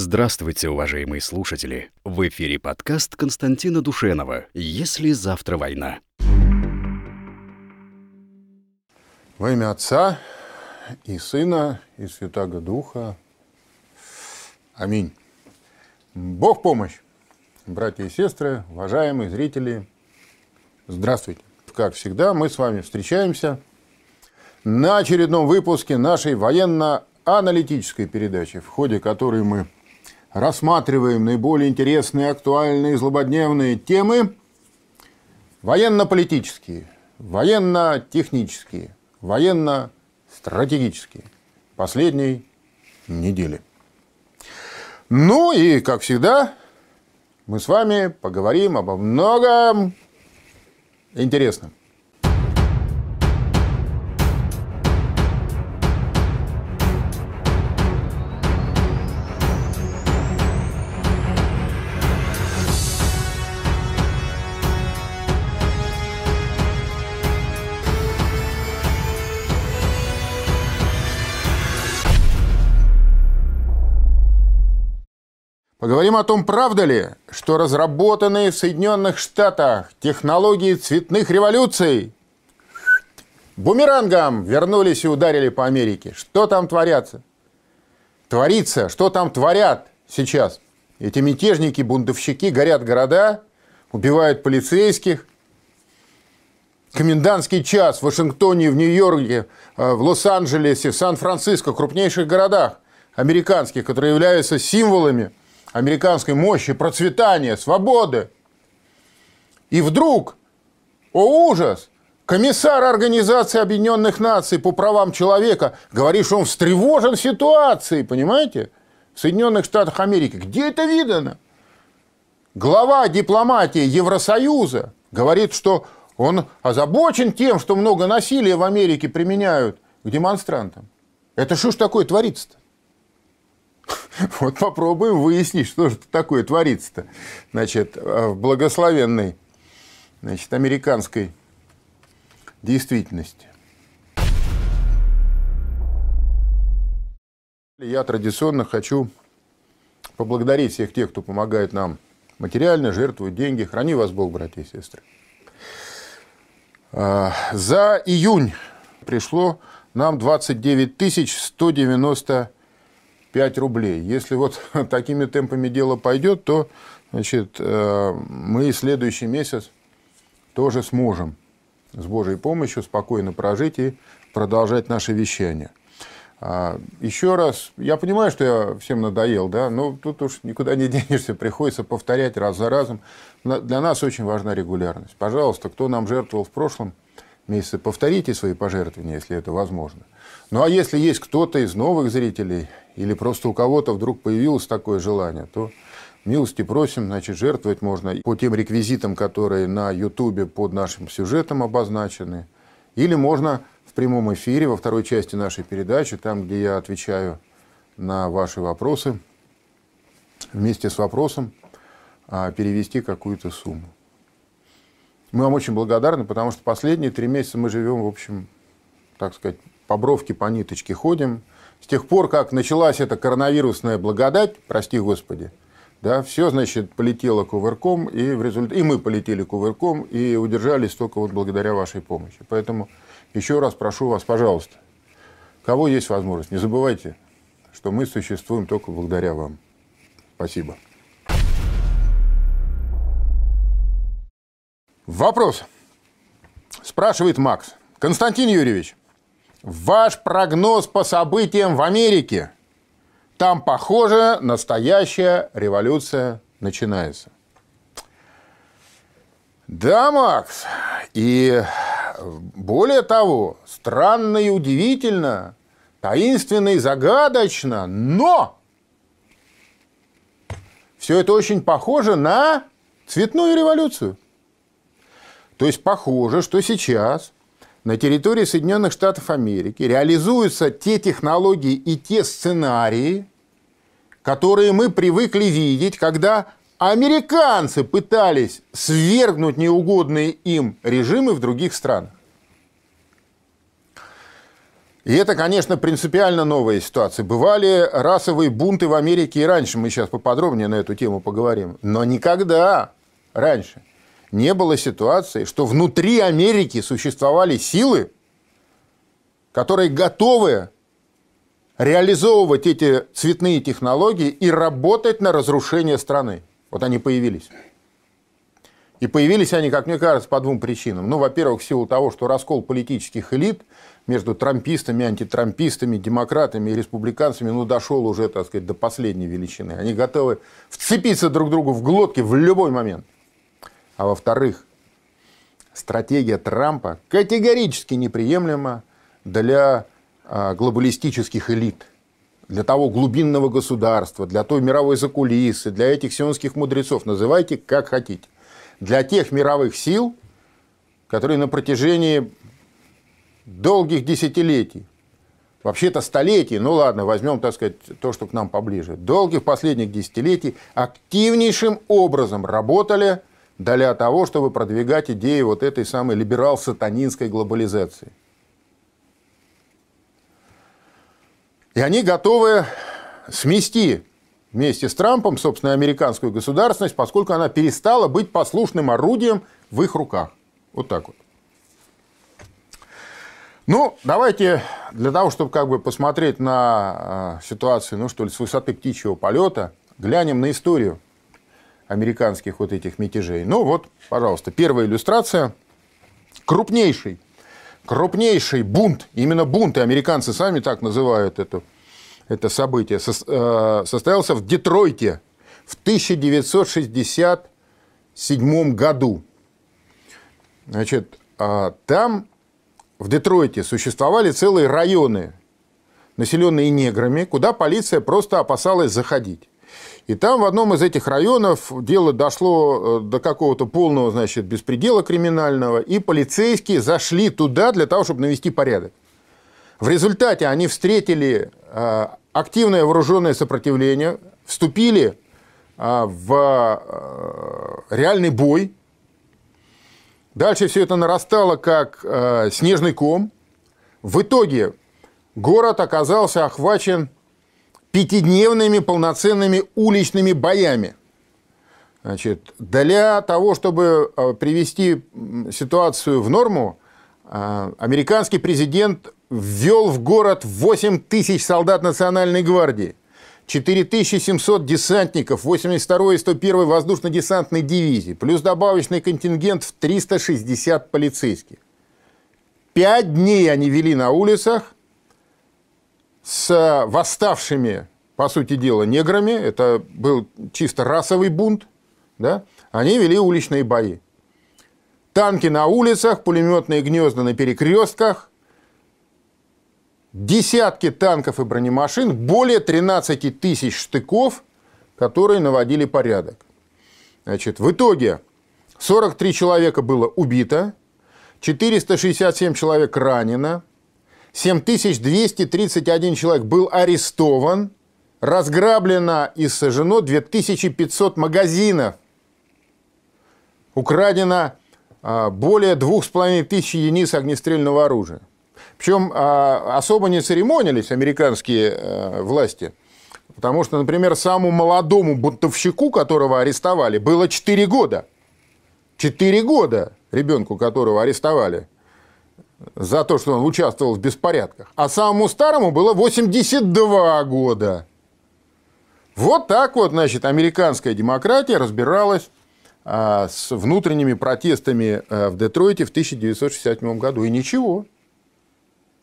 Здравствуйте, уважаемые слушатели! В эфире подкаст Константина Душенова «Если завтра война». Во имя Отца и Сына и Святаго Духа. Аминь. Бог помощь! Братья и сестры, уважаемые зрители, здравствуйте! Как всегда, мы с вами встречаемся на очередном выпуске нашей военно-аналитической передачи, в ходе которой мы рассматриваем наиболее интересные, актуальные, злободневные темы военно-политические, военно-технические, военно-стратегические последней недели. Ну и, как всегда, мы с вами поговорим обо многом интересном. Поговорим о том, правда ли, что разработанные в Соединенных Штатах технологии цветных революций бумерангом вернулись и ударили по Америке. Что там творятся? Творится, что там творят сейчас? Эти мятежники, бунтовщики горят города, убивают полицейских. Комендантский час в Вашингтоне, в Нью-Йорке, э, в Лос-Анджелесе, в Сан-Франциско, крупнейших городах американских, которые являются символами американской мощи, процветания, свободы. И вдруг, о ужас, комиссар Организации Объединенных Наций по правам человека говорит, что он встревожен ситуацией, понимаете, в Соединенных Штатах Америки. Где это видано? Глава дипломатии Евросоюза говорит, что он озабочен тем, что много насилия в Америке применяют к демонстрантам. Это что ж такое творится-то? Вот попробуем выяснить, что же такое творится-то значит, в благословенной значит, американской действительности. Я традиционно хочу поблагодарить всех тех, кто помогает нам материально, жертвует деньги. Храни вас Бог, братья и сестры. А, за июнь пришло нам 29 190 5 рублей. Если вот такими темпами дело пойдет, то значит, э, мы следующий месяц тоже сможем с Божьей помощью спокойно прожить и продолжать наше вещание. А, Еще раз, я понимаю, что я всем надоел, да, но тут уж никуда не денешься, приходится повторять раз за разом. Для нас очень важна регулярность. Пожалуйста, кто нам жертвовал в прошлом месяце, повторите свои пожертвования, если это возможно. Ну а если есть кто-то из новых зрителей или просто у кого-то вдруг появилось такое желание, то милости просим, значит, жертвовать можно по тем реквизитам, которые на Ютубе под нашим сюжетом обозначены, или можно в прямом эфире во второй части нашей передачи, там, где я отвечаю на ваши вопросы, вместе с вопросом а, перевести какую-то сумму. Мы вам очень благодарны, потому что последние три месяца мы живем, в общем, так сказать, по бровке, по ниточке ходим – с тех пор, как началась эта коронавирусная благодать, прости Господи, да, все, значит, полетело кувырком, и, в результ... и мы полетели кувырком, и удержались только вот благодаря вашей помощи. Поэтому еще раз прошу вас, пожалуйста, кого есть возможность, не забывайте, что мы существуем только благодаря вам. Спасибо. Вопрос. Спрашивает Макс. Константин Юрьевич, Ваш прогноз по событиям в Америке. Там, похоже, настоящая революция начинается. Да, Макс. И более того, странно и удивительно, таинственно и загадочно, но все это очень похоже на цветную революцию. То есть похоже, что сейчас на территории Соединенных Штатов Америки реализуются те технологии и те сценарии, которые мы привыкли видеть, когда американцы пытались свергнуть неугодные им режимы в других странах. И это, конечно, принципиально новая ситуация. Бывали расовые бунты в Америке и раньше, мы сейчас поподробнее на эту тему поговорим. Но никогда раньше не было ситуации, что внутри Америки существовали силы, которые готовы реализовывать эти цветные технологии и работать на разрушение страны. Вот они появились. И появились они, как мне кажется, по двум причинам. Ну, во-первых, в силу того, что раскол политических элит между трампистами, антитрампистами, демократами и республиканцами, ну, дошел уже, так сказать, до последней величины. Они готовы вцепиться друг другу в глотки в любой момент. А во-вторых, стратегия Трампа категорически неприемлема для а, глобалистических элит, для того глубинного государства, для той мировой закулисы, для этих сионских мудрецов, называйте как хотите. Для тех мировых сил, которые на протяжении долгих десятилетий, вообще-то столетий, ну ладно, возьмем, так сказать, то, что к нам поближе, долгих последних десятилетий активнейшим образом работали для того, чтобы продвигать идеи вот этой самой либерал-сатанинской глобализации. И они готовы смести вместе с Трампом, собственно, американскую государственность, поскольку она перестала быть послушным орудием в их руках. Вот так вот. Ну, давайте для того, чтобы как бы посмотреть на э, ситуацию, ну что ли, с высоты птичьего полета, глянем на историю американских вот этих мятежей. Ну вот, пожалуйста, первая иллюстрация. Крупнейший крупнейший бунт, именно бунт, и американцы сами так называют это, это событие, э, состоялся в Детройте в 1967 году. Значит, а, там, в Детройте, существовали целые районы, населенные неграми, куда полиция просто опасалась заходить. И там в одном из этих районов дело дошло э, до какого-то полного, значит, беспредела криминального, и полицейские зашли туда для того, чтобы навести порядок. В результате они встретили э, активное вооруженное сопротивление, вступили э, в реальный бой. Дальше все это нарастало как снежный ком. В итоге город оказался охвачен пятидневными полноценными уличными боями. Значит, для того, чтобы э, привести ситуацию в норму, э, американский президент ввел в город 8 тысяч солдат Национальной гвардии, 4700 десантников 82-й и 101-й воздушно-десантной дивизии, плюс добавочный контингент в 360 полицейских. Пять дней они вели на улицах, с восставшими, по сути дела, неграми, это был чисто расовый бунт, да, они вели уличные бои. Танки на улицах, пулеметные гнезда на перекрестках, десятки танков и бронемашин, более 13 тысяч штыков, которые наводили порядок. Значит, в итоге 43 человека было убито, 467 человек ранено, 7231 человек был арестован, разграблено и сожжено 2500 магазинов, украдено а, более 2500 единиц огнестрельного оружия. Причем а, особо не церемонились американские э, власти, потому что, например, самому молодому бунтовщику, которого арестовали, было 4 года. 4 года ребенку, которого арестовали – за то, что он участвовал в беспорядках. А самому старому было 82 года. Вот так вот, значит, американская демократия разбиралась а, с внутренними протестами а, в Детройте в 1967 году. И ничего.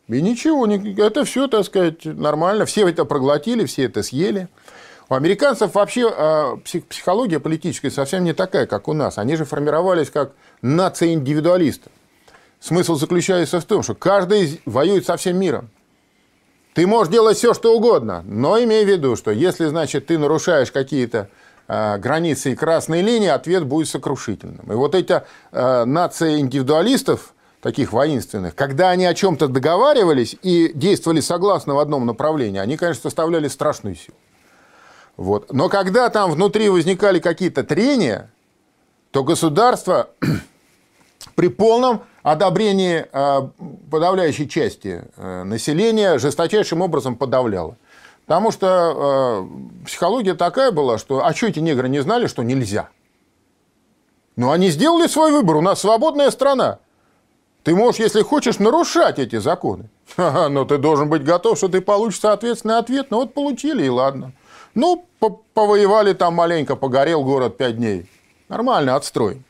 И ничего. Это все, так сказать, нормально. Все это проглотили, все это съели. У американцев вообще а, психология политическая совсем не такая, как у нас. Они же формировались как нация индивидуалистов. Смысл заключается в том, что каждый воюет со всем миром. Ты можешь делать все, что угодно, но имей в виду, что если, значит, ты нарушаешь какие-то э, границы и красные линии, ответ будет сокрушительным. И вот эти э, нации индивидуалистов, таких воинственных, когда они о чем-то договаривались и действовали согласно в одном направлении, они, конечно, составляли страшную силу. Вот. Но когда там внутри возникали какие-то трения, то государство при полном одобрении э, подавляющей части э, населения жесточайшим образом подавляла. Потому что э, психология такая была, что а что эти негры не знали, что нельзя? Ну, они сделали свой выбор, у нас свободная страна. Ты можешь, если хочешь, нарушать эти законы. но ты должен быть готов, что ты получишь соответственный ответ. Ну, вот получили, и ладно. Ну, повоевали там маленько, погорел город пять дней. Нормально, отстрой.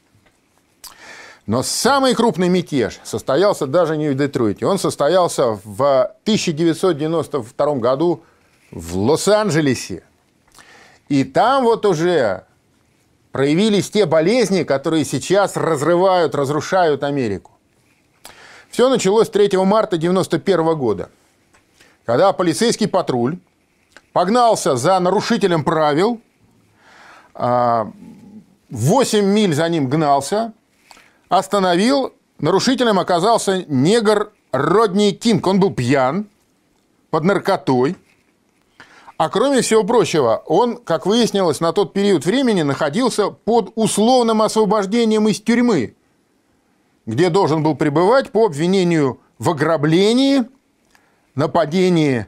Но самый крупный мятеж состоялся даже не в Детройте. Он состоялся в 1992 году в Лос-Анджелесе. И там вот уже проявились те болезни, которые сейчас разрывают, разрушают Америку. Все началось 3 марта 1991 года, когда полицейский патруль погнался за нарушителем правил, 8 а, миль за ним гнался, остановил, нарушителем оказался негр Родни Кинг. Он был пьян, под наркотой. А кроме всего прочего, он, как выяснилось, на тот период времени находился под условным освобождением из тюрьмы, где должен был пребывать по обвинению в ограблении, нападении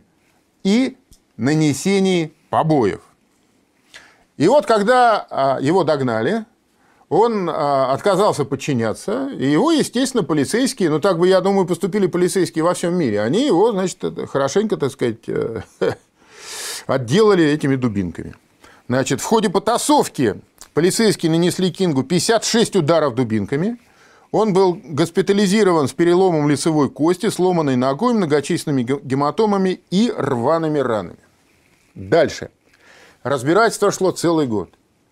и нанесении побоев. И вот когда а, его догнали, он а, отказался подчиняться, и его, естественно, полицейские, ну так бы, я думаю, поступили полицейские во всем мире, они его, значит, хорошенько, так сказать, э, отделали этими дубинками. Значит, в ходе потасовки полицейские нанесли Кингу 56 ударов дубинками. Он был госпитализирован с переломом лицевой кости, сломанной ногой, многочисленными гематомами и рваными ранами. Дальше. Разбирательство шло целый год.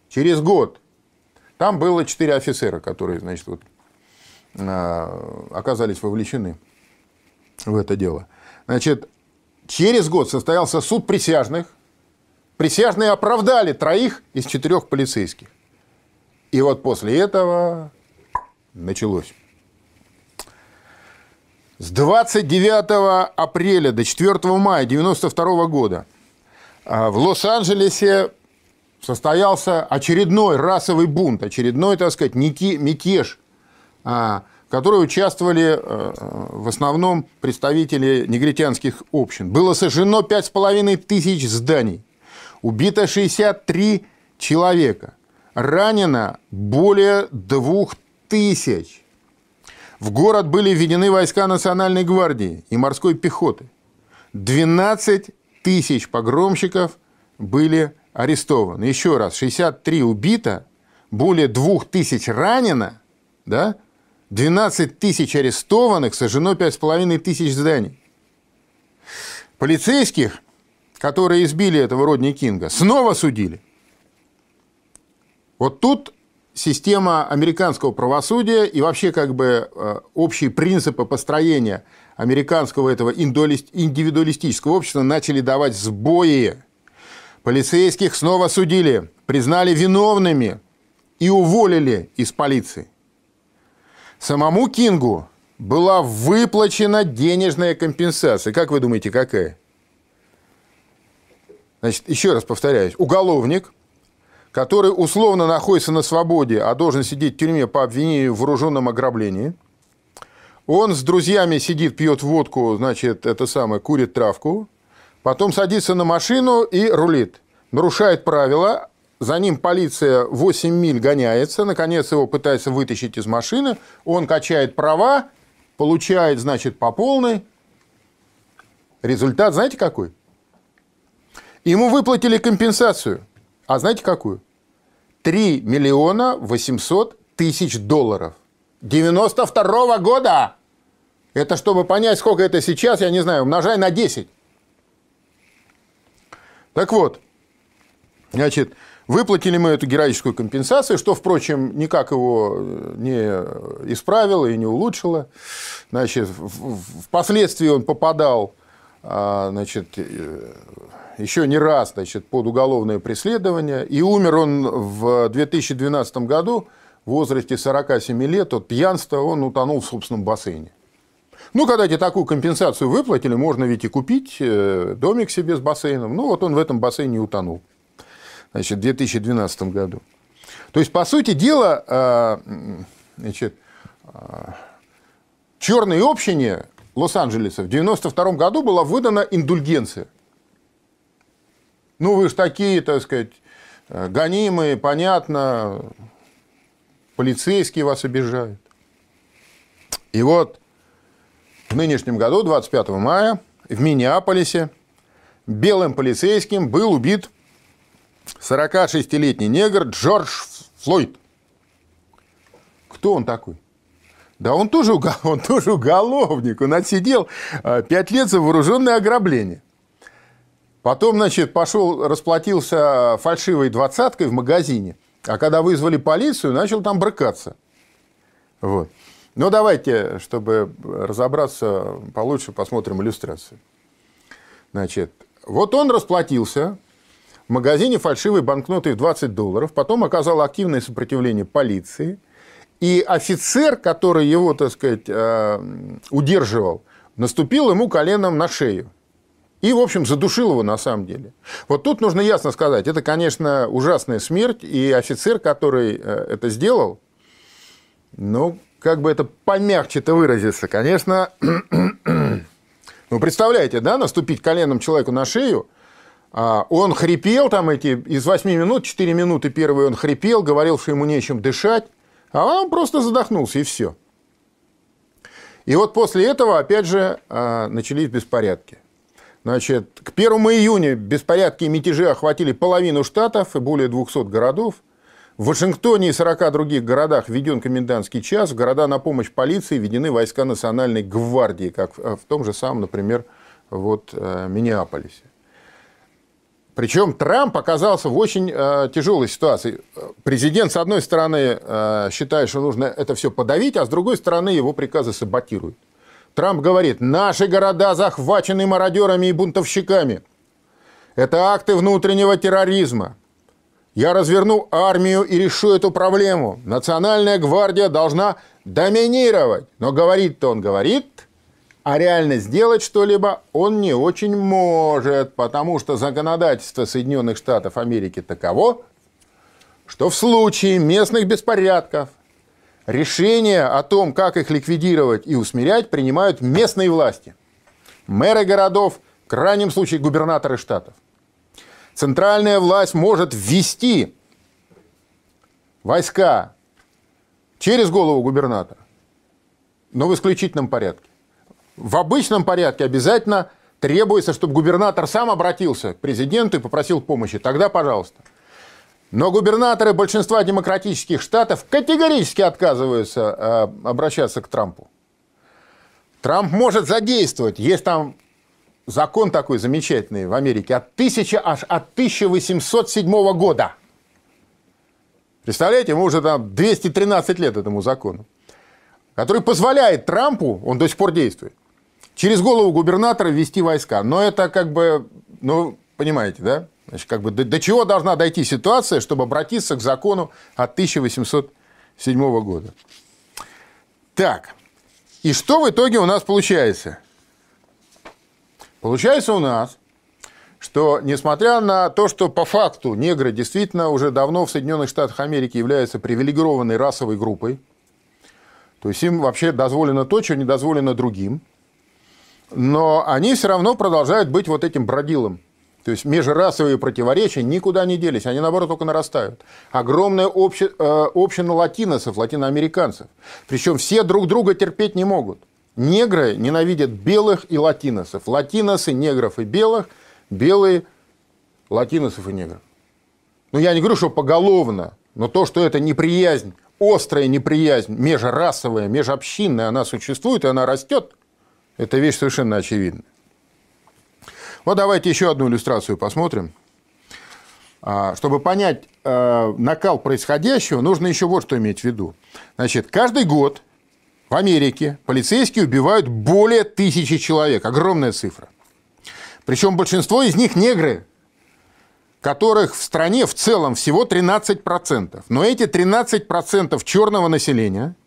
Через год там было четыре офицера, которые, значит, вот, а, оказались вовлечены в это дело. Значит, через год состоялся суд присяжных. Присяжные оправдали троих из четырех полицейских. И вот после этого началось. С 29 апреля до 4 мая 1992 года а, в Лос-Анджелесе состоялся очередной расовый бунт, очередной, так сказать, мятеж, а, в которой участвовали э, в основном представители негритянских общин. Было сожжено 5,5 тысяч зданий, убито 63 человека, ранено более 2 тысяч. В город были введены войска Национальной гвардии и морской пехоты. 12 тысяч погромщиков были арестованы. Еще раз, 63 убито, более 2 тысяч ранено, да? 12 тысяч арестованных, сожжено 5,5 тысяч зданий. Полицейских, которые избили этого Родни Кинга, снова судили. Вот тут система американского правосудия и вообще как бы э, общие принципы построения американского этого индивидуалистического общества начали давать сбои. Полицейских снова судили, признали виновными и уволили из полиции. Самому Кингу была выплачена денежная компенсация. Как вы думаете, какая? Значит, еще раз повторяюсь. Уголовник, который условно находится на свободе, а должен сидеть в тюрьме по обвинению в вооруженном ограблении, он с друзьями сидит, пьет водку, значит, это самое, курит травку, Потом садится на машину и рулит. Нарушает правила, за ним полиция 8 миль гоняется, наконец его пытается вытащить из машины, он качает права, получает, значит, по полной. Результат знаете какой? Ему выплатили компенсацию. А знаете какую? 3 миллиона 800 тысяч долларов. 92 -го года! Это чтобы понять, сколько это сейчас, я не знаю, умножай на 10. Так вот, значит, выплатили мы эту героическую компенсацию, что, впрочем, никак его э, не исправило и не улучшило. Значит, впоследствии он попадал а, значит, э, еще не раз значит, под уголовное преследование. И умер он в 2012 году в возрасте 47 лет от пьянства. Он утонул в собственном бассейне. Ну, когда тебе такую компенсацию выплатили, можно ведь и купить э, домик себе с бассейном. Ну, вот он в этом бассейне утонул. Значит, в 2012 году. То есть, по сути дела, э, значит, черной общине Лос-Анджелеса в 92 году была выдана индульгенция. Ну, вы же такие, так сказать, гонимые, понятно, полицейские вас обижают. И вот в нынешнем году, 25 мая, в Миннеаполисе белым полицейским был убит 46-летний негр Джордж Флойд. Кто он такой? Да он тоже, он тоже уголовник. Он отсидел 5 э, лет за вооруженное ограбление. Потом, значит, пошел, расплатился фальшивой двадцаткой в магазине. А когда вызвали полицию, начал там брыкаться. Вот. Ну, давайте, чтобы разобраться получше, посмотрим иллюстрацию. Значит, вот он расплатился в магазине фальшивой банкноты в 20 долларов, потом оказал активное сопротивление полиции, и офицер, который его, так сказать, э, удерживал, наступил ему коленом на шею. И, в общем, задушил его на самом деле. Вот тут нужно ясно сказать, это, конечно, ужасная смерть, и офицер, который э, это сделал, ну, как бы это помягче-то выразиться, конечно, ну, представляете, да, наступить коленом человеку на шею, а, он хрипел там эти, из 8 минут, 4 минуты первые он хрипел, говорил, что ему нечем дышать, а он просто задохнулся, и все. И вот после этого, опять же, а, начались беспорядки. Значит, к 1 июня беспорядки и мятежи охватили половину штатов и более 200 городов. В Вашингтоне и 40 других городах введен комендантский час. В города на помощь полиции введены войска Национальной гвардии, как в том же самом, например, вот, э, Миннеаполисе. Причем Трамп оказался в очень э, тяжелой ситуации. Президент, с одной стороны, э, считает, что нужно это все подавить, а с другой стороны, его приказы саботируют. Трамп говорит, наши города захвачены мародерами и бунтовщиками. Это акты внутреннего терроризма. Я разверну армию и решу эту проблему. Национальная гвардия должна доминировать. Но говорит-то он говорит, а реально сделать что-либо он не очень может, потому что законодательство Соединенных Штатов Америки таково, что в случае местных беспорядков решения о том, как их ликвидировать и усмирять, принимают местные власти. Мэры городов, в крайнем случае губернаторы штатов. Центральная власть может ввести войска через голову губернатора, но в исключительном порядке. В обычном порядке обязательно требуется, чтобы губернатор сам обратился к президенту и попросил помощи. Тогда пожалуйста. Но губернаторы большинства демократических штатов категорически отказываются э, обращаться к Трампу. Трамп может задействовать, есть там закон такой замечательный в Америке, от, 1000, аж от 1807 года. Представляете, ему уже там 213 лет этому закону, который позволяет Трампу, он до сих пор действует, через голову губернатора ввести войска. Но это как бы, ну, понимаете, да? Значит, как бы до, до чего должна дойти ситуация, чтобы обратиться к закону от 1807 года. Так, и что в итоге у нас получается? Получается у нас, что несмотря на то, что по факту негры действительно уже давно в Соединенных Штатах Америки являются привилегированной расовой группой, то есть им вообще дозволено то, что не дозволено другим – но они все равно продолжают быть вот этим бродилом. То есть межрасовые противоречия никуда не делись, они наоборот только нарастают. Огромная э, община латиносов, латиноамериканцев. Причем все друг друга терпеть не могут. Негры ненавидят белых и латиносов. Латиносы, негров и белых, белые латиносов и негров. Ну, я не говорю, что поголовно, но то, что это неприязнь, острая неприязнь, межрасовая, межобщинная, она существует, и она растет – это вещь совершенно очевидна. Вот давайте еще одну иллюстрацию посмотрим. А, чтобы понять э, накал происходящего, нужно еще вот что иметь в виду. Значит, каждый год в Америке полицейские убивают более тысячи человек. Огромная цифра. Причем большинство из них негры, которых в стране в целом всего 13%. Но эти 13% черного населения –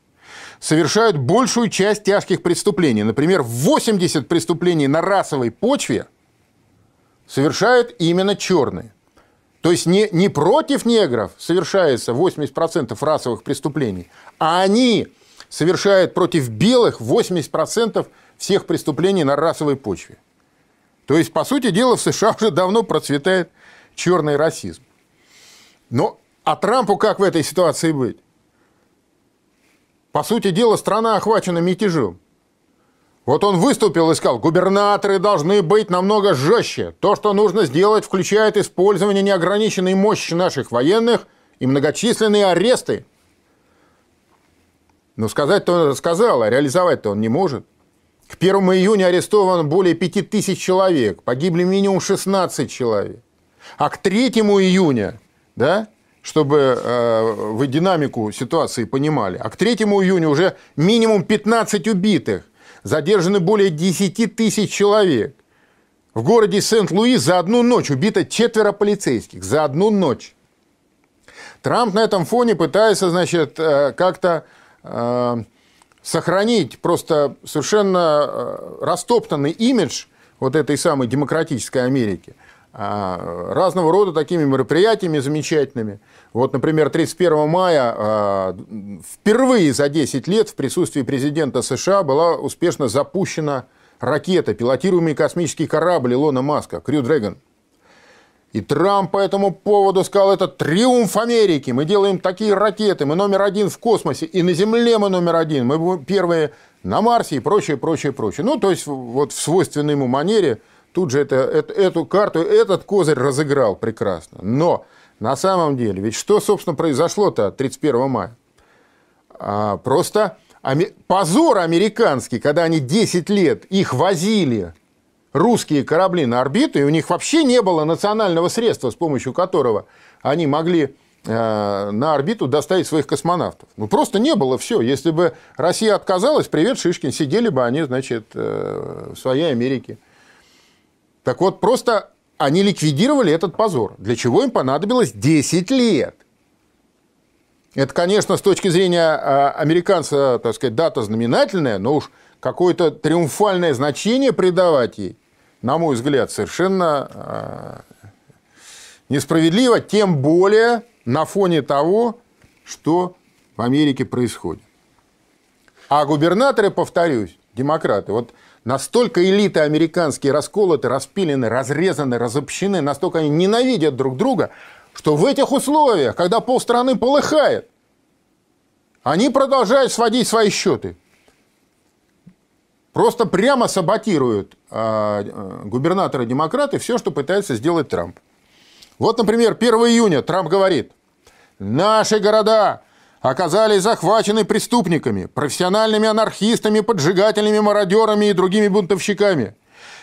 совершают большую часть тяжких преступлений. Например, 80 преступлений на расовой почве совершают именно черные. То есть не, не против негров совершается 80% расовых преступлений, а они совершает против белых 80% всех преступлений на расовой почве. То есть, по сути дела, в США уже давно процветает черный расизм. Но а Трампу как в этой ситуации быть? По сути дела, страна охвачена мятежом. Вот он выступил и сказал, губернаторы должны быть намного жестче. То, что нужно сделать, включает использование неограниченной мощи наших военных и многочисленные аресты. Но сказать-то он сказал, а реализовать-то он не может. К 1 июня арестовано более 5000 человек, погибли минимум 16 человек. А к 3 июня, да, чтобы э, вы динамику ситуации понимали, а к 3 июня уже минимум 15 убитых, задержаны более 10 тысяч человек. В городе Сент-Луи за одну ночь убито четверо полицейских. За одну ночь. Трамп на этом фоне пытается, значит, э, как-то сохранить просто совершенно э, растоптанный имидж вот этой самой демократической Америки а, разного рода такими мероприятиями замечательными. Вот, например, 31 мая впервые за 10 лет в присутствии президента США была успешно запущена ракета, пилотируемый космический корабль Илона Маска, Крю Дрэгон. И Трамп по этому поводу сказал, это триумф Америки, мы делаем такие ракеты, мы номер один в космосе, и на Земле мы номер один, мы первые на Марсе и прочее, прочее, прочее. Ну, то есть, вот в свойственной ему манере тут же это, это, эту карту, этот козырь разыграл прекрасно. Но на самом деле, ведь что, собственно, произошло-то 31 мая? А, просто позор американский, когда они 10 лет их возили русские корабли на орбиту, и у них вообще не было национального средства, с помощью которого они могли э, на орбиту доставить своих космонавтов. Ну, просто не было все. Если бы Россия отказалась, привет, Шишкин, сидели бы они, значит, э, в своей Америке. Так вот, просто они ликвидировали этот позор. Для чего им понадобилось 10 лет? Это, конечно, с точки зрения э, американца, так сказать, дата знаменательная, но уж какое-то триумфальное значение придавать ей, на мой взгляд, совершенно э, несправедливо, тем более на фоне того, что в Америке происходит. А губернаторы, повторюсь, демократы, вот настолько элиты американские расколоты, распилены, разрезаны, разобщены, настолько они ненавидят друг друга, что в этих условиях, когда полстраны полыхает, они продолжают сводить свои счеты просто прямо саботируют а, э, губернаторы-демократы все, что пытается сделать Трамп. Вот, например, 1 июня Трамп говорит, наши города оказались захвачены преступниками, профессиональными анархистами, поджигателями, мародерами и другими бунтовщиками.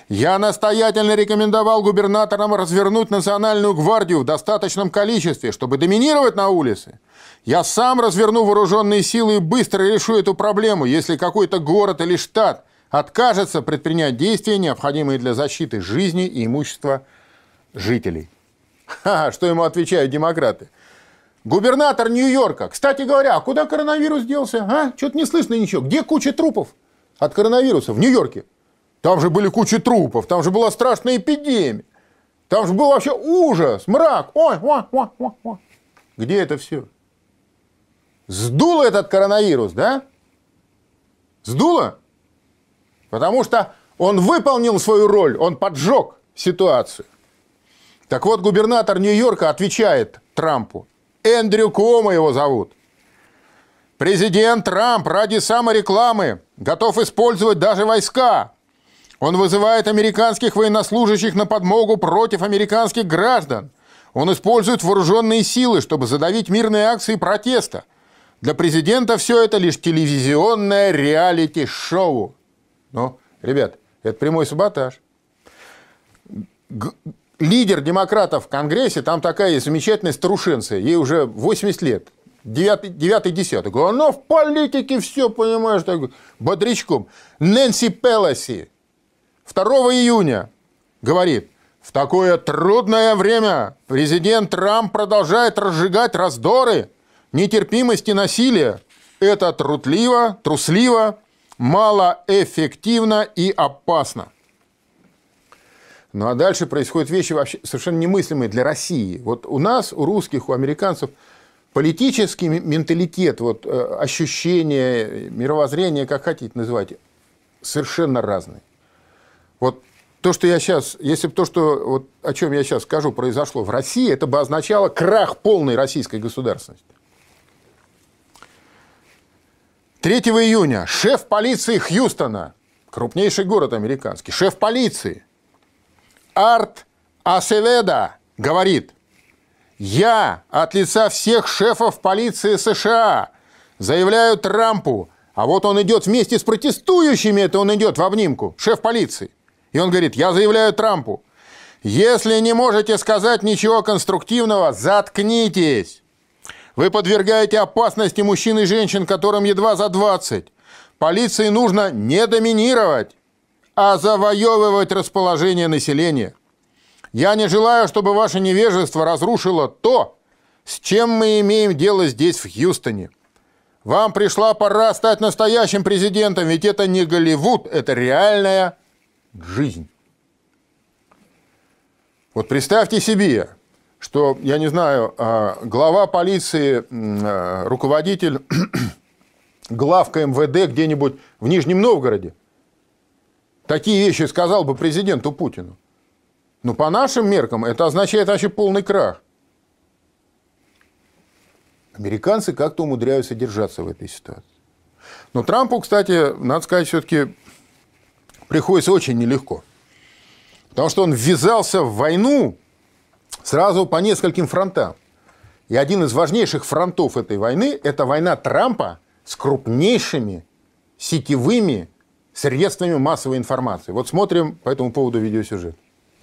Я настоятельно рекомендовал губернаторам развернуть национальную гвардию в достаточном количестве, чтобы доминировать на улице. Я сам разверну вооруженные силы и быстро решу эту проблему, если какой-то город или штат откажется предпринять действия, необходимые для защиты жизни и имущества жителей. Ха, что ему отвечают демократы? Губернатор Нью-Йорка. Кстати говоря, а куда коронавирус делся? А? Что-то не слышно ничего. Где куча трупов от коронавируса? В Нью-Йорке. Там же были куча трупов, там же была страшная эпидемия. Там же был вообще ужас, мрак. Ой, ой, ой, ой, ой. Где это все? Сдуло этот коронавирус, да? Сдуло? Потому что он выполнил свою роль, он поджег ситуацию. Так вот, губернатор Нью-Йорка отвечает Трампу. Эндрю Кома его зовут. Президент Трамп ради саморекламы готов использовать даже войска. Он вызывает американских военнослужащих на подмогу против американских граждан. Он использует вооруженные силы, чтобы задавить мирные акции протеста. Для президента все это лишь телевизионное реалити-шоу. Ну, ребят, это прямой саботаж. Г- лидер демократов в Конгрессе, там такая есть замечательная старушенция, ей уже 80 лет, девятый, девятый десятый. Говорю, она в политике все, понимаешь, так, бодрячком. Нэнси Пелоси 2 июня говорит, в такое трудное время президент Трамп продолжает разжигать раздоры, нетерпимость и насилие. Это трудливо, трусливо, малоэффективно и опасно. Ну а дальше происходят вещи вообще совершенно немыслимые для России. Вот у нас, у русских, у американцев политический менталитет, вот, э, ощущение, мировоззрение, как хотите называть, совершенно разные. Вот то, что я сейчас, если бы то, что, вот, о чем я сейчас скажу, произошло в России, это бы означало крах полной российской государственности. 3 июня шеф полиции Хьюстона, крупнейший город американский, шеф полиции Арт Асеведа говорит, я от лица всех шефов полиции США заявляю Трампу, а вот он идет вместе с протестующими, это он идет в обнимку, шеф полиции. И он говорит, я заявляю Трампу, если не можете сказать ничего конструктивного, заткнитесь. Вы подвергаете опасности мужчин и женщин, которым едва за 20. Полиции нужно не доминировать, а завоевывать расположение населения. Я не желаю, чтобы ваше невежество разрушило то, с чем мы имеем дело здесь, в Хьюстоне. Вам пришла пора стать настоящим президентом, ведь это не Голливуд, это реальная жизнь. Вот представьте себе, что, я не знаю, а, глава полиции, а, руководитель главка МВД где-нибудь в Нижнем Новгороде такие вещи сказал бы президенту Путину. Но по нашим меркам это означает вообще полный крах. Американцы как-то умудряются держаться в этой ситуации. Но Трампу, кстати, надо сказать, все-таки приходится очень нелегко. Потому что он ввязался в войну сразу по нескольким фронтам. И один из важнейших фронтов этой войны – это война Трампа с крупнейшими сетевыми средствами массовой информации. Вот смотрим по этому поводу видеосюжет.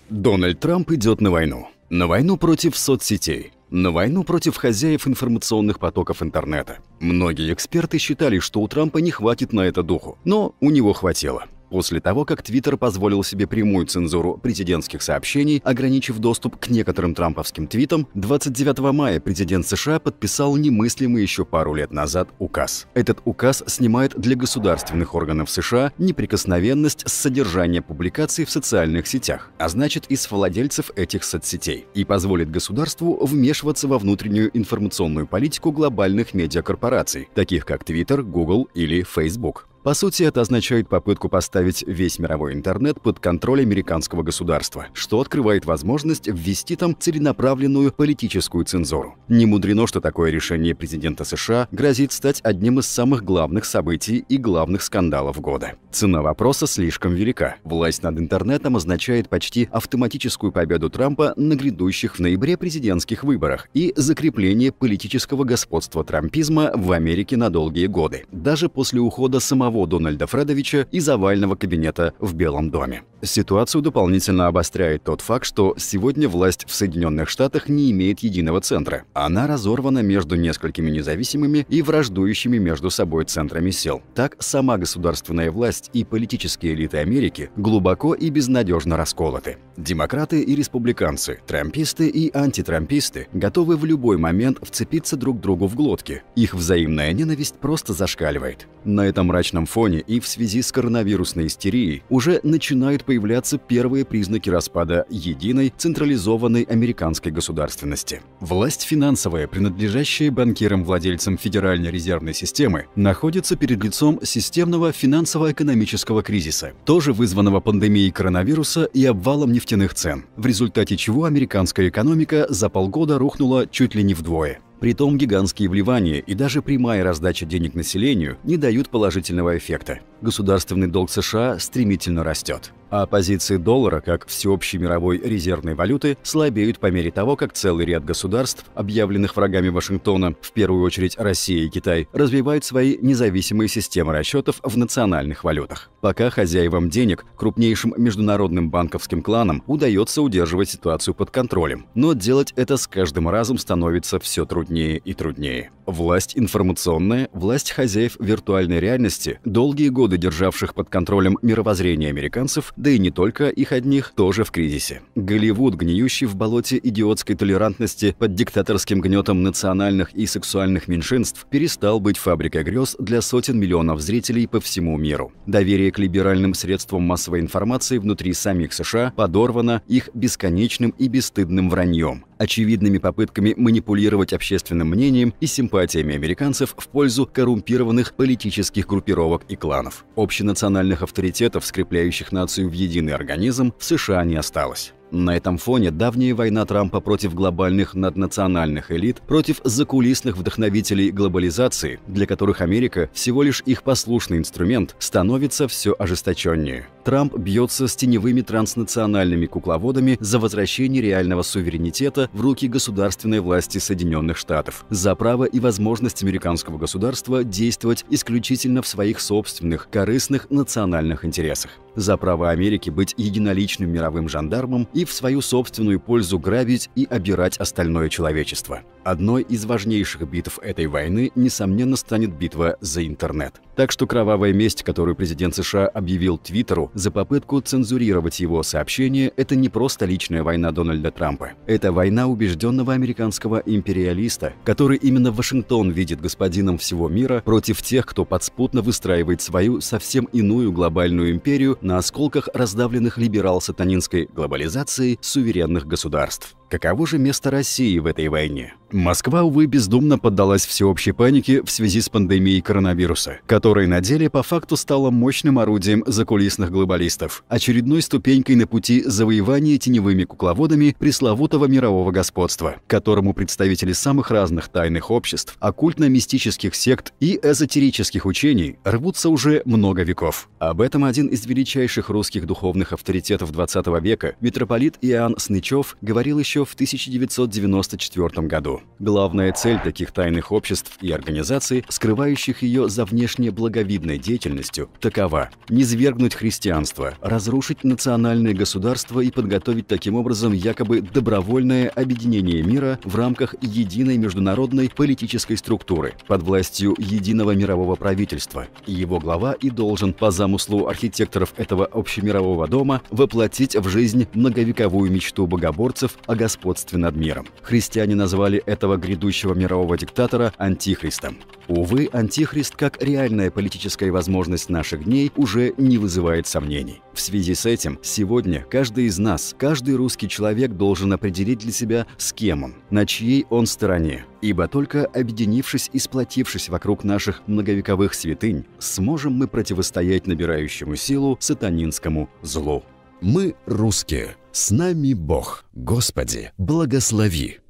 Дональд Трамп идет на войну. На войну против соцсетей. На войну против хозяев информационных потоков интернета. Многие эксперты считали, что у Трампа не хватит на это духу, но у него хватило после того, как Твиттер позволил себе прямую цензуру президентских сообщений, ограничив доступ к некоторым трамповским твитам, 29 мая президент США подписал немыслимый еще пару лет назад указ. Этот указ снимает для государственных органов США неприкосновенность с содержания публикаций в социальных сетях, а значит и с владельцев этих соцсетей, и позволит государству вмешиваться во внутреннюю информационную политику глобальных медиакорпораций, таких как Twitter, Google или Facebook. По сути, это означает попытку поставить весь мировой интернет под контроль американского государства, что открывает возможность ввести там целенаправленную политическую цензуру. Не мудрено, что такое решение президента США грозит стать одним из самых главных событий и главных скандалов года. Цена вопроса слишком велика. Власть над интернетом означает почти автоматическую победу Трампа на грядущих в ноябре президентских выборах и закрепление политического господства трампизма в Америке на долгие годы, даже после ухода самого самого Дональда Фредовича из овального кабинета в Белом доме. Ситуацию дополнительно обостряет тот факт, что сегодня власть в Соединенных Штатах не имеет единого центра. Она разорвана между несколькими независимыми и враждующими между собой центрами сил. Так, сама государственная власть и политические элиты Америки глубоко и безнадежно расколоты. Демократы и республиканцы, трамписты и антитрамписты готовы в любой момент вцепиться друг другу в глотки. Их взаимная ненависть просто зашкаливает. На этом мрачном фоне и в связи с коронавирусной истерией уже начинают появляться первые признаки распада единой централизованной американской государственности. Власть финансовая, принадлежащая банкирам-владельцам Федеральной резервной системы, находится перед лицом системного финансово-экономического кризиса, тоже вызванного пандемией коронавируса и обвалом нефтяных цен, в результате чего американская экономика за полгода рухнула чуть ли не вдвое. Притом гигантские вливания и даже прямая раздача денег населению не дают положительного эффекта. Государственный долг США стремительно растет а позиции доллара как всеобщей мировой резервной валюты слабеют по мере того, как целый ряд государств, объявленных врагами Вашингтона, в первую очередь Россия и Китай, развивают свои независимые системы расчетов в национальных валютах. Пока хозяевам денег, крупнейшим международным банковским кланам, удается удерживать ситуацию под контролем, но делать это с каждым разом становится все труднее и труднее. Власть информационная, власть хозяев виртуальной реальности, долгие годы державших под контролем мировоззрение американцев, да и не только их одних, тоже в кризисе. Голливуд, гниющий в болоте идиотской толерантности под диктаторским гнетом национальных и сексуальных меньшинств, перестал быть фабрикой грез для сотен миллионов зрителей по всему миру. Доверие к либеральным средствам массовой информации внутри самих США подорвано их бесконечным и бесстыдным враньем, очевидными попытками манипулировать общественным мнением и симпатиями американцев в пользу коррумпированных политических группировок и кланов. Общенациональных авторитетов, скрепляющих нацию в единый организм, в США не осталось. На этом фоне давняя война Трампа против глобальных наднациональных элит, против закулисных вдохновителей глобализации, для которых Америка всего лишь их послушный инструмент, становится все ожесточеннее. Трамп бьется с теневыми транснациональными кукловодами за возвращение реального суверенитета в руки государственной власти Соединенных Штатов, за право и возможность американского государства действовать исключительно в своих собственных, корыстных национальных интересах, за право Америки быть единоличным мировым жандармом и в свою собственную пользу грабить и обирать остальное человечество. Одной из важнейших битв этой войны, несомненно, станет битва за интернет. Так что кровавая месть, которую президент США объявил Твиттеру за попытку цензурировать его сообщения, это не просто личная война Дональда Трампа. Это война убежденного американского империалиста, который именно Вашингтон видит господином всего мира против тех, кто подспутно выстраивает свою совсем иную глобальную империю на осколках раздавленных либерал-сатанинской глобализации суверенных государств. Каково же место России в этой войне? Москва, увы, бездумно поддалась всеобщей панике в связи с пандемией коронавируса, которая на деле по факту стала мощным орудием закулисных глобалистов, очередной ступенькой на пути завоевания теневыми кукловодами пресловутого мирового господства, которому представители самых разных тайных обществ, оккультно-мистических сект и эзотерических учений рвутся уже много веков. Об этом один из величайших русских духовных авторитетов XX века, митрополит Иоанн Снычев, говорил еще в 1994 году. Главная цель таких тайных обществ и организаций, скрывающих ее за внешне благовидной деятельностью, такова – низвергнуть христианство, разрушить национальное государство и подготовить таким образом якобы добровольное объединение мира в рамках единой международной политической структуры под властью единого мирового правительства. Его глава и должен по замыслу архитекторов этого общемирового дома воплотить в жизнь многовековую мечту богоборцев о господстве над миром. Христиане назвали этого грядущего мирового диктатора антихристом. Увы, антихрист как реальная политическая возможность наших дней уже не вызывает сомнений. В связи с этим, сегодня каждый из нас, каждый русский человек должен определить для себя, с кем он, на чьей он стороне. Ибо только объединившись и сплотившись вокруг наших многовековых святынь, сможем мы противостоять набирающему силу сатанинскому злу. Мы русские. С нами Бог. Господи, благослови.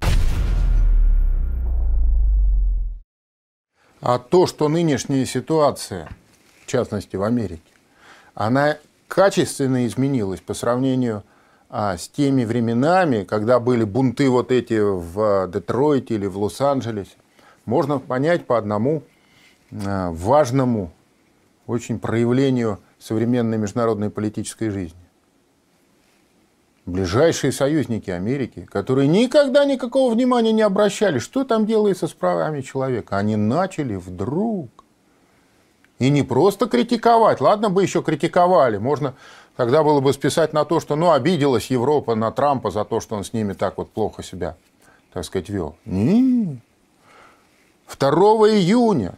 А то, что нынешняя ситуация, в частности в Америке, она качественно изменилась по сравнению а, с теми временами, когда были бунты вот эти в Детройте или в Лос-Анджелесе, можно понять по одному а, важному очень проявлению современной международной политической жизни ближайшие союзники Америки, которые никогда никакого внимания не обращали, что там делается с правами человека, они начали вдруг. И не просто критиковать, ладно бы еще критиковали, можно тогда было бы списать на то, что ну, обиделась Европа на Трампа за то, что он с ними так вот плохо себя, так сказать, вел. Не. 2 июня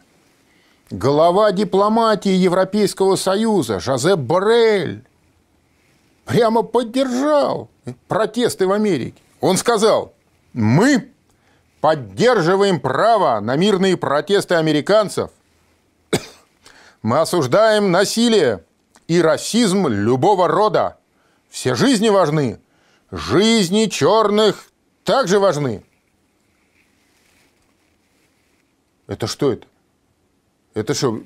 глава дипломатии Европейского Союза Жозеп Боррель прямо поддержал протесты в Америке. Он сказал, мы поддерживаем право на мирные протесты американцев. Мы осуждаем насилие и расизм любого рода. Все жизни важны. Жизни черных также важны. Это что это? Это что,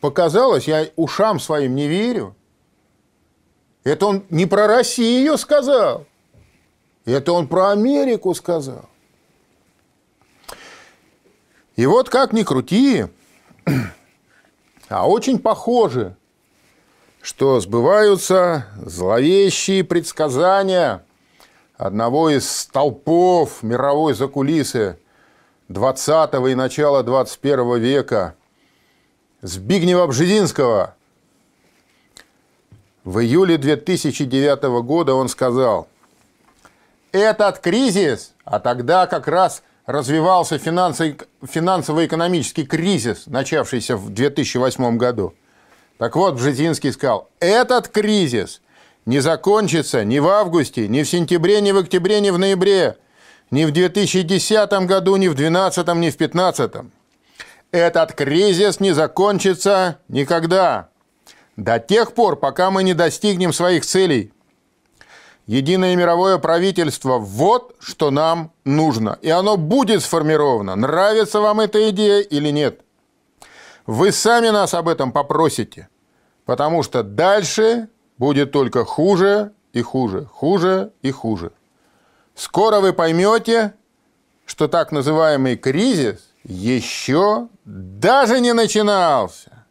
показалось? Я ушам своим не верю. Это он не про Россию сказал. Это он про Америку сказал. И вот как ни крути, а очень похоже, что сбываются зловещие предсказания одного из столпов мировой закулисы 20 и начала 21 века Збигнева Бжезинского – в июле 2009 года он сказал, этот кризис, а тогда как раз развивался финансово-экономический кризис, начавшийся в 2008 году. Так вот, Бжезинский сказал, этот кризис не закончится ни в августе, ни в сентябре, ни в октябре, ни в ноябре. ни в 2010 году, ни в 2012, ни в 2015. Этот кризис не закончится никогда. До тех пор, пока мы не достигнем своих целей. Единое мировое правительство – вот что нам нужно. И оно будет сформировано. Нравится вам эта идея или нет? Вы сами нас об этом попросите. Потому что дальше будет только хуже и хуже, хуже и хуже. Скоро вы поймете, что так называемый кризис еще даже не начинался.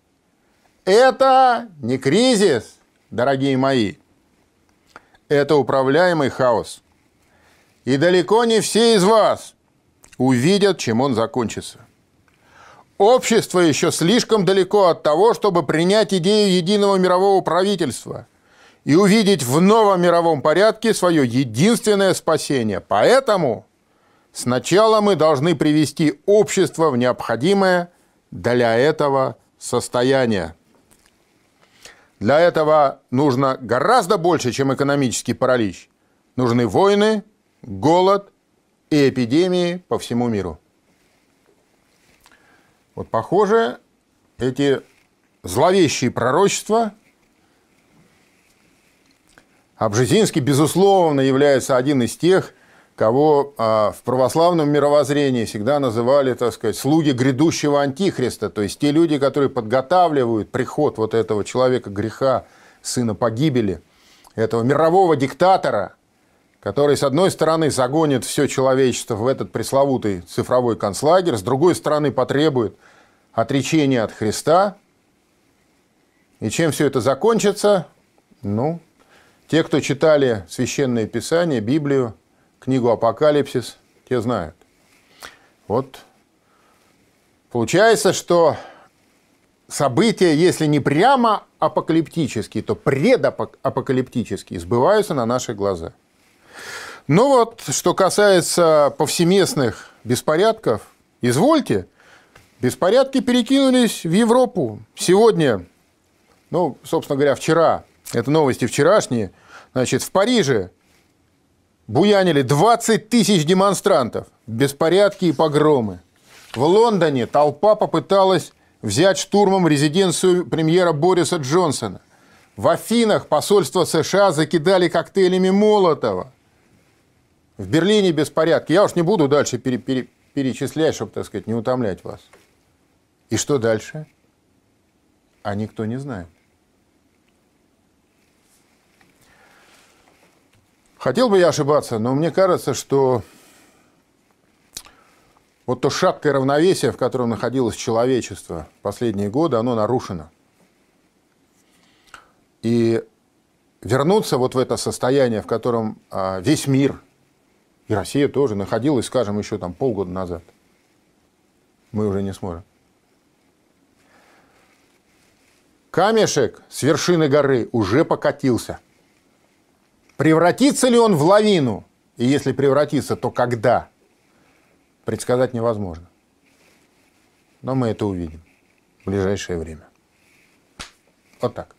Это не кризис, дорогие мои. Это управляемый хаос. И далеко не все из вас увидят, чем он закончится. Общество еще слишком далеко от того, чтобы принять идею единого мирового правительства и увидеть в новом мировом порядке свое единственное спасение. Поэтому сначала мы должны привести общество в необходимое для этого состояние. Для этого нужно гораздо больше, чем экономический паралич. Нужны войны, голод и эпидемии по всему миру. Вот похоже, эти зловещие пророчества Обжезинский, безусловно, является один из тех, кого а, в православном мировоззрении всегда называли, так сказать, слуги грядущего антихриста, то есть те люди, которые подготавливают приход вот этого человека греха, сына погибели, этого мирового диктатора, который, с одной стороны, загонит все человечество в этот пресловутый цифровой концлагерь, с другой стороны, потребует отречения от Христа. И чем все это закончится? Ну, те, кто читали Священное Писание, Библию, книгу «Апокалипсис», те знают. Вот получается, что события, если не прямо апокалиптические, то предапокалиптические, сбываются на наших глазах. Ну вот, что касается повсеместных беспорядков, извольте, беспорядки перекинулись в Европу. Сегодня, ну, собственно говоря, вчера, это новости вчерашние, значит, в Париже буянили 20 тысяч демонстрантов, беспорядки и погромы. В Лондоне толпа попыталась взять штурмом резиденцию премьера Бориса Джонсона. В Афинах посольство США закидали коктейлями Молотова. В Берлине беспорядки. Я уж не буду дальше пере, пере, перечислять, чтобы, так сказать, не утомлять вас. И что дальше? А никто не знает. Хотел бы я ошибаться, но мне кажется, что вот то шаткое равновесие, в котором находилось человечество последние годы, оно нарушено. И вернуться вот в это состояние, в котором а, весь мир, и Россия тоже, находилась, скажем, еще там полгода назад, мы уже не сможем. Камешек с вершины горы уже покатился – Превратится ли он в лавину? И если превратится, то когда? Предсказать невозможно. Но мы это увидим в ближайшее время. Вот так.